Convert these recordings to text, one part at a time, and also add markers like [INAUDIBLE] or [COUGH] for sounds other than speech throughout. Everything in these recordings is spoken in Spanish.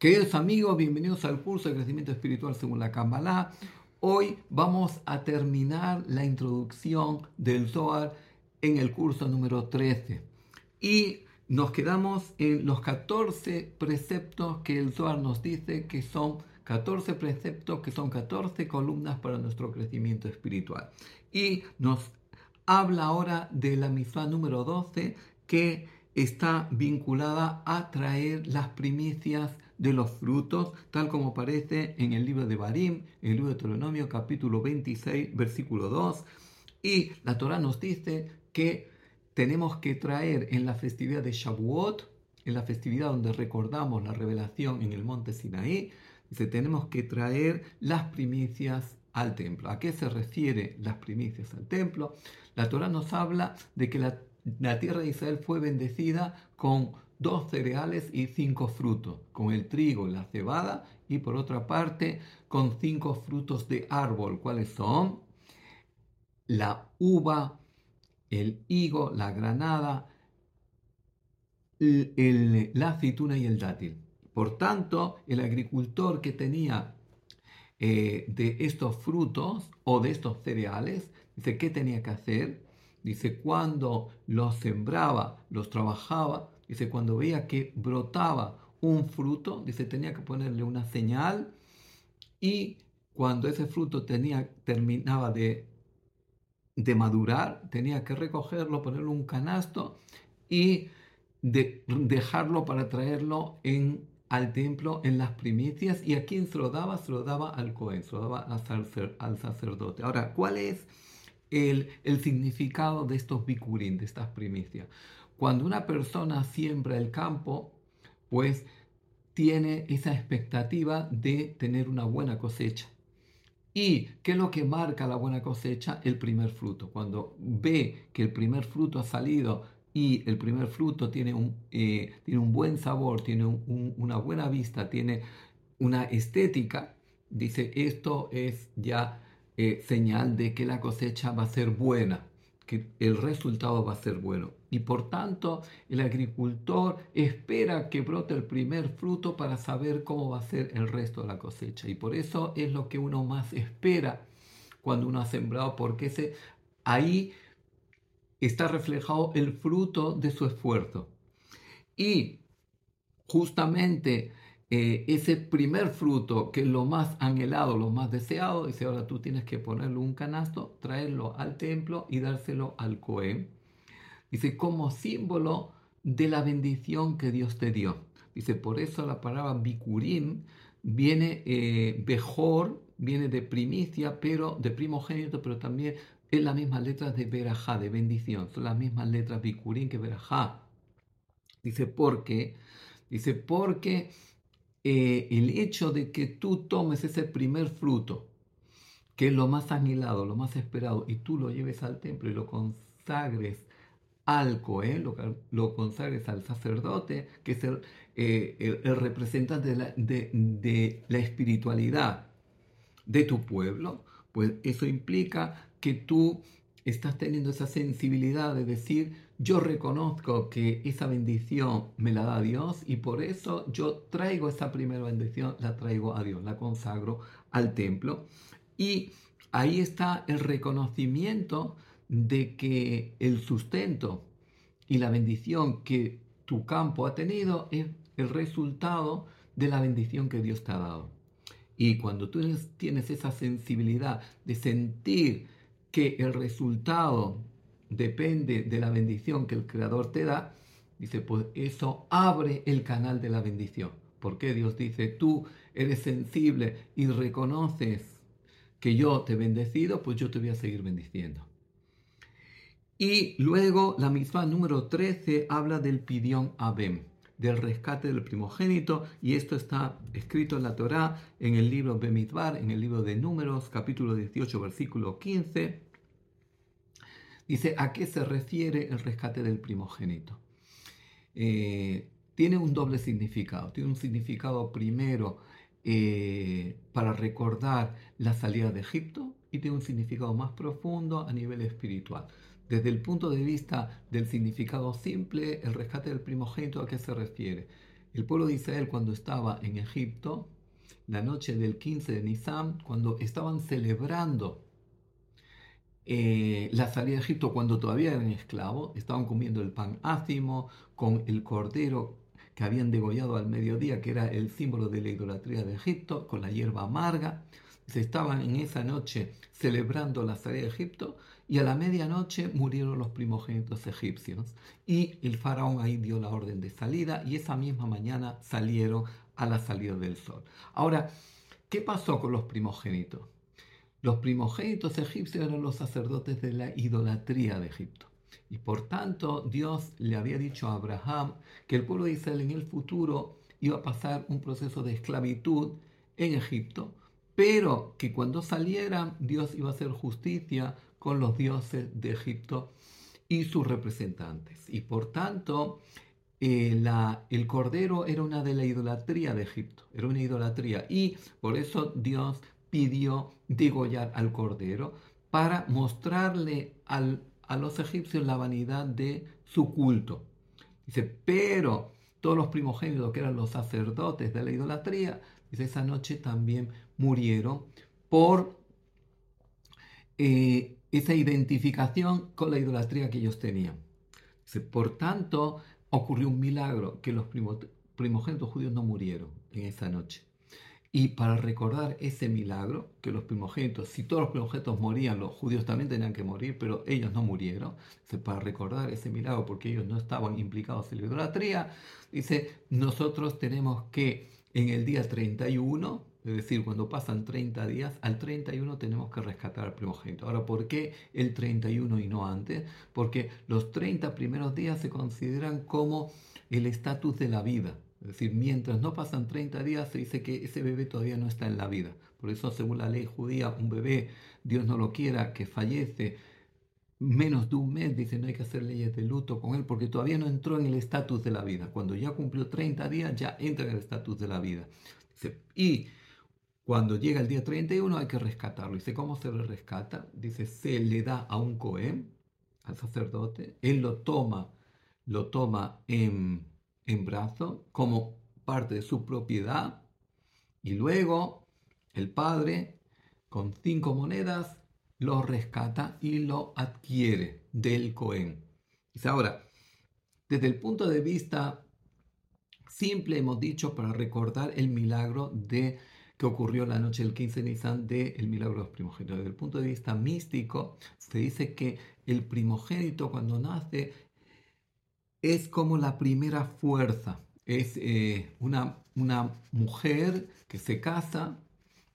Queridos amigos, bienvenidos al curso de crecimiento espiritual según la Kabbalah. Hoy vamos a terminar la introducción del Zohar en el curso número 13. Y nos quedamos en los 14 preceptos que el Zohar nos dice que son 14 preceptos, que son 14 columnas para nuestro crecimiento espiritual. Y nos habla ahora de la misma número 12 que está vinculada a traer las primicias de los frutos, tal como aparece en el libro de Barim, en el libro de Deuteronomio capítulo 26, versículo 2. Y la Torah nos dice que tenemos que traer en la festividad de Shavuot, en la festividad donde recordamos la revelación en el monte Sinaí, dice, tenemos que traer las primicias al templo. ¿A qué se refiere las primicias al templo? La Torah nos habla de que la, la tierra de Israel fue bendecida con dos cereales y cinco frutos, con el trigo la cebada, y por otra parte con cinco frutos de árbol, ¿cuáles son? La uva, el higo, la granada, la aceituna y el dátil. Por tanto, el agricultor que tenía eh, de estos frutos o de estos cereales, dice, ¿qué tenía que hacer? Dice, cuando los sembraba, los trabajaba, Dice, cuando veía que brotaba un fruto, dice, tenía que ponerle una señal y cuando ese fruto tenía, terminaba de, de madurar, tenía que recogerlo, ponerle un canasto y de, dejarlo para traerlo en, al templo en las primicias. ¿Y a quién se lo daba? Se lo daba al Cohen, se lo daba al, sacerdote. Ahora, ¿cuál es el, el significado de estos bikurim, de estas primicias? Cuando una persona siembra el campo, pues tiene esa expectativa de tener una buena cosecha. ¿Y qué es lo que marca la buena cosecha? El primer fruto. Cuando ve que el primer fruto ha salido y el primer fruto tiene un, eh, tiene un buen sabor, tiene una buena vista, tiene una estética, dice esto es ya eh, señal de que la cosecha va a ser buena que el resultado va a ser bueno. Y por tanto, el agricultor espera que brote el primer fruto para saber cómo va a ser el resto de la cosecha. Y por eso es lo que uno más espera cuando uno ha sembrado, porque ese, ahí está reflejado el fruto de su esfuerzo. Y justamente eh, ese primer fruto, que es lo más anhelado, lo más deseado, dice, ahora tú tienes que ponerle un canasto, traerlo al templo y dárselo al Cohen. Dice, como símbolo de la bendición que Dios te dio. Dice, por eso la palabra bikurim viene eh, mejor, viene de primicia, pero de primogénito, pero también es la misma letra de verajá, de bendición. Son las mismas letras bikurim que verajá. Dice, ¿por qué? Dice, porque eh, el hecho de que tú tomes ese primer fruto, que es lo más anhelado, lo más esperado, y tú lo lleves al templo y lo consagres al Cohen, lo, consagres al sacerdote, que es el, eh, representante de la, de la espiritualidad de tu pueblo, pues eso implica que tú estás teniendo esa sensibilidad de decir, yo reconozco que esa bendición me la da Dios y por eso yo traigo esa primera bendición, la traigo a Dios, la consagro al templo. Y ahí está el reconocimiento de que el sustento y la bendición que tu campo ha tenido es el resultado de la bendición que Dios te ha dado. Y cuando tú tienes esa sensibilidad de sentir que el resultado depende de la bendición que el Creador te da, dice, pues eso abre el canal de la bendición. Porque Dios dice, tú eres sensible y reconoces que yo te he bendecido, pues yo te voy a seguir bendiciendo. Y luego la misma número 13 habla del pidión Abem, del rescate del primogénito, y esto está escrito en la Torá, en el libro Bemidbar, en el libro de Números, capítulo 18, versículo 15 Dice, ¿a qué se refiere el rescate del primogénito? Eh, tiene un doble significado. Tiene un significado primero eh, para recordar la salida de Egipto y tiene un significado más profundo a nivel espiritual. Desde el punto de vista del significado simple, el rescate del primogénito, ¿a qué se refiere? el pueblo de Israel cuando estaba en Egipto, la noche del 15 de Nisan, cuando estaban celebrando eh, la salida de Egipto, cuando todavía eran esclavos, estaban comiendo el pan ácimo con el cordero que habían degollado al mediodía, que era el símbolo de la idolatría de Egipto, con la hierba amarga. Se estaban en esa noche celebrando la salida de Egipto y a la medianoche murieron los primogénitos egipcios. Y el faraón ahí dio la orden de salida y esa misma mañana salieron a la salida del sol. Ahora, ¿qué pasó con los primogénitos? Los primogénitos egipcios eran los sacerdotes de la idolatría de Egipto. Y por tanto, Dios le había dicho a Abraham que el pueblo de Israel en el futuro iba a pasar un proceso de esclavitud en Egipto, pero que cuando salieran Dios iba a hacer justicia con los dioses de Egipto y sus representantes. Y por tanto, eh, el cordero era una de la idolatría de Egipto, era una idolatría. Y por eso Dios pidió degollar al cordero para mostrarle al, a los egipcios la vanidad de su culto. Dice, pero todos los primogénitos que eran los sacerdotes de la idolatría, dice, esa noche también murieron por eh, esa identificación con la idolatría que ellos tenían. Por tanto, ocurrió un milagro, que los primogénitos judíos no murieron en esa noche. Y para recordar ese milagro, que los primogénitos, si todos los primogénitos morían, los judíos también tenían que morir, pero ellos no murieron. Para recordar ese milagro, porque ellos no estaban implicados en la idolatría, dice, nosotros tenemos que en el día 31 es decir, cuando pasan 30 días, al 31 tenemos que rescatar al primogénito. Ahora, ¿por qué el 31 y no antes? Porque los 30 primeros días se consideran como el estatus de la vida. Es decir, mientras no pasan 30 días, se dice que ese bebé todavía no está en la vida. Por eso, según la ley judía, un bebé, Dios no lo quiera, que fallece menos de un mes, dice, no hay que hacer leyes de luto con él, porque todavía no entró en el estatus de la vida. Cuando ya cumplió 30 días, ya entra en el estatus de la vida. y cuando llega el día 31 hay que rescatarlo. Dice, ¿cómo se le rescata? Dice, se le da a un cohen, al sacerdote, él lo toma, lo toma en, en brazo como parte de su propiedad y luego el padre con cinco monedas lo rescata y lo adquiere del cohen. Ahora, desde el punto de vista simple hemos dicho para recordar el milagro de que ocurrió la noche del 15 de Nisan del milagro de los primogénitos. Desde el punto de vista místico, se dice que el primogénito cuando nace es como la primera fuerza. Es eh, una, una mujer que se casa,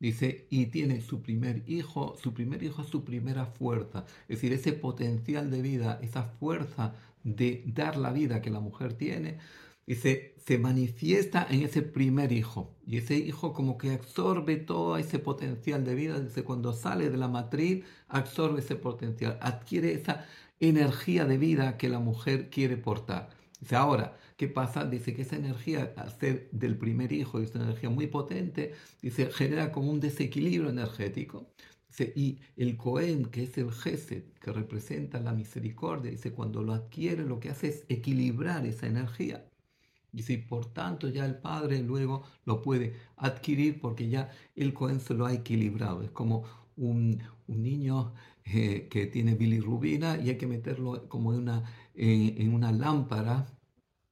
dice, y tiene su primer hijo. Su primer hijo es su primera fuerza. Es decir, ese potencial de vida, esa fuerza de dar la vida que la mujer tiene, se, se manifiesta en ese primer hijo. Y ese hijo como que absorbe todo ese potencial de vida. Dice, cuando sale de la matriz, absorbe ese potencial, adquiere esa energía de vida que la mujer quiere portar. Dice, ahora, ¿qué pasa? Dice que esa energía, al ser del primer hijo, es una energía muy potente, dice, genera como un desequilibrio energético. Dice, y el Cohen, que es el Gesed, que representa la misericordia, dice, cuando lo adquiere, lo que hace es equilibrar esa energía. Y si por tanto ya el padre luego lo puede adquirir porque ya el Cohen se lo ha equilibrado. Es como un niño eh, que tiene bilirrubina y hay que meterlo como en una, en una lámpara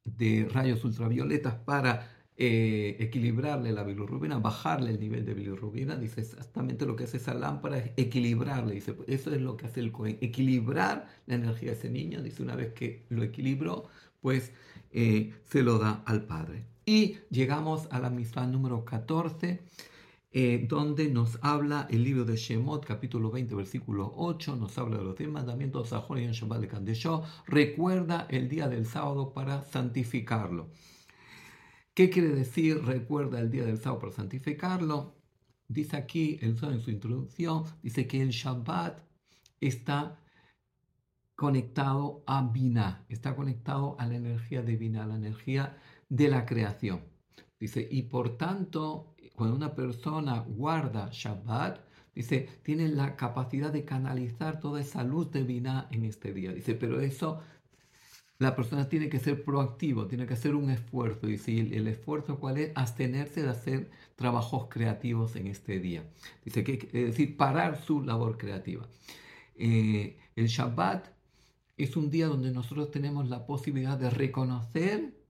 de rayos ultravioletas para eh, equilibrarle la bilirrubina, bajarle el nivel de bilirrubina. Dice exactamente lo que hace esa lámpara es equilibrarle. Dice, eso es lo que hace el Cohen, equilibrar la energía de ese niño. Dice, una vez que lo equilibró, pues eh, se lo da al Padre. Y llegamos a la misma número 14, eh, donde nos habla el libro de Shemot, capítulo 20, versículo 8, nos habla de los 10 mandamientos, Sajón y Shabbat de Kandeshó, recuerda el día del sábado para santificarlo. ¿Qué quiere decir recuerda el día del sábado para santificarlo? Dice aquí, el en su introducción, dice que el Shabbat está conectado a Binah, está conectado a la energía divina, a la energía de la creación. Dice, y por tanto, cuando una persona guarda Shabbat, dice, tiene la capacidad de canalizar toda esa luz divina en este día. Dice, pero eso la persona tiene que ser proactivo, tiene que hacer un esfuerzo. Y el esfuerzo cuál es, abstenerse de hacer trabajos creativos en este día. Dice que, es decir, parar su labor creativa. Eh, el Shabbat es un día donde nosotros tenemos la posibilidad de reconocer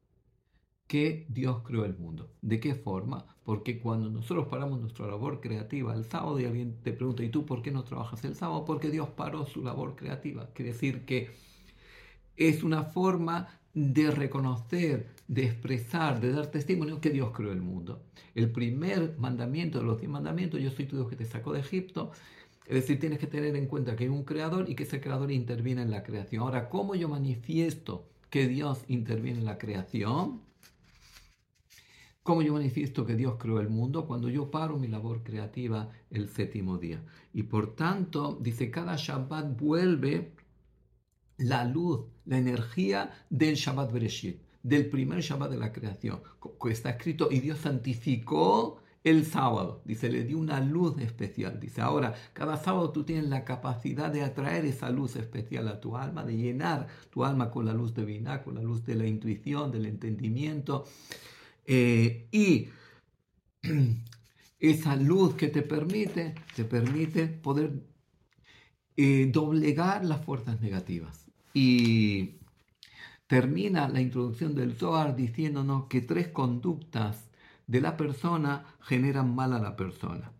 que Dios creó el mundo. ¿De qué forma? Porque cuando nosotros paramos nuestra labor creativa el sábado y alguien te pregunta, ¿y tú por qué no trabajas el sábado? Porque Dios paró su labor creativa. Quiere decir que es una forma de reconocer, de expresar, de dar testimonio que Dios creó el mundo. El primer mandamiento de los diez mandamientos, yo soy tu Dios que te sacó de Egipto, es decir, tienes que tener en cuenta que hay un creador y que ese creador interviene en la creación. Ahora, ¿cómo yo manifiesto que Dios interviene en la creación? ¿Cómo yo manifiesto que Dios creó el mundo? Cuando yo paro mi labor creativa el séptimo día. Y por tanto, dice, cada Shabbat vuelve la luz, la energía del Shabbat Bereshit, del primer Shabbat de la creación. Está escrito, y Dios santificó el sábado. Dice, le dio una luz especial. Dice, ahora, cada sábado tú tienes la capacidad de atraer esa luz especial a tu alma, de llenar tu alma con la luz divina, con la luz de la intuición, del entendimiento. Eh, y [CLEARS THROAT] esa luz que te permite, te permite poder eh, doblegar las fuerzas negativas. Y termina la introducción del Zohar diciéndonos que tres conductas de la persona generan mal a la persona.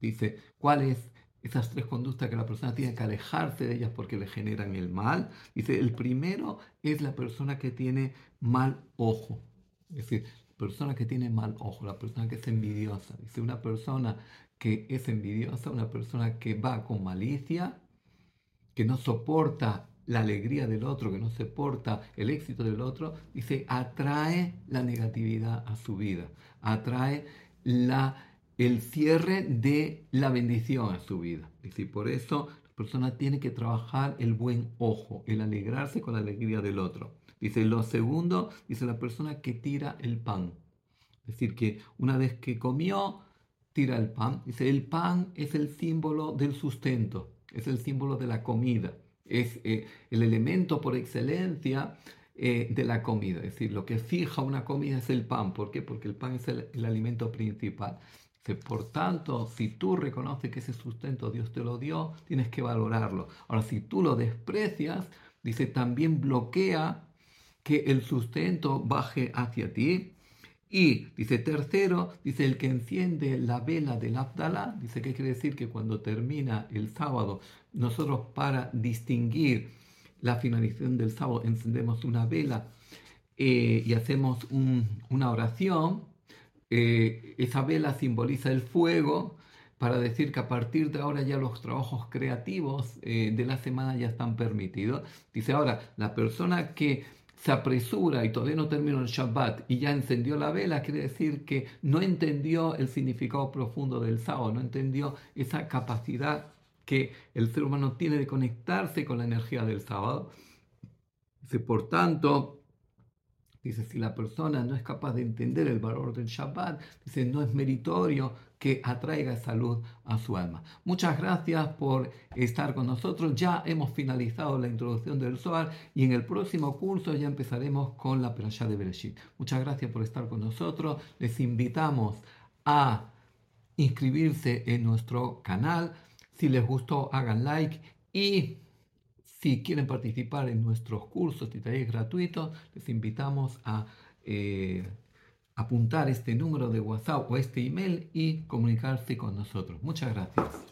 Dice, ¿cuáles esas tres conductas que la persona tiene que alejarse de ellas porque le generan el mal? Dice, el primero es la persona que tiene mal ojo. Es decir, persona que tiene mal ojo, la persona que es envidiosa. Dice, una persona que es envidiosa, una persona que va con malicia, que no soporta la alegría del otro, que no soporta el éxito del otro, dice, atrae la negatividad a su vida atrae el cierre de la bendición a su vida. Decir, por eso la persona tiene que trabajar el buen ojo, el alegrarse con la alegría del otro. Dice, lo segundo, dice la persona que tira el pan. Es decir, que una vez que comió, tira el pan. Dice, el pan es el símbolo del sustento, es el símbolo de la comida, es eh, el elemento por excelencia eh, de la comida. Es decir, lo que fija una comida es el pan. ¿Por qué? Porque el pan es el, alimento principal. Por tanto, si tú reconoces que ese sustento Dios te lo dio, tienes que valorarlo. Ahora, si tú lo desprecias, dice, también bloquea que el sustento baje hacia ti. Y dice tercero, dice el que enciende la vela del Abdalá, dice que quiere decir que cuando termina el sábado, nosotros para distinguir la finalización del sábado encendemos una vela eh, y hacemos una oración. Eh, esa vela simboliza el fuego para decir que a partir de ahora ya los trabajos creativos eh, de la semana ya están permitidos. Dice ahora, la persona que se apresura y todavía no terminó el Shabbat y ya encendió la vela, quiere decir que no entendió el significado profundo del sábado, no entendió esa capacidad que el ser humano tiene de conectarse con la energía del sábado. Por tanto, dice, si la persona no es capaz de entender el valor del Shabbat, dice, no es meritorio que atraiga salud a su alma. Muchas gracias por estar con nosotros. Ya hemos finalizado la introducción del Zohar y en el próximo curso ya empezaremos con la Perashá de Bereshit. Muchas gracias por estar con nosotros. Les invitamos a inscribirse en nuestro canal si les gustó, hagan like y si quieren participar en nuestros cursos y talleres gratuitos, les invitamos a eh, apuntar este número de WhatsApp o este email y comunicarse con nosotros. Muchas gracias.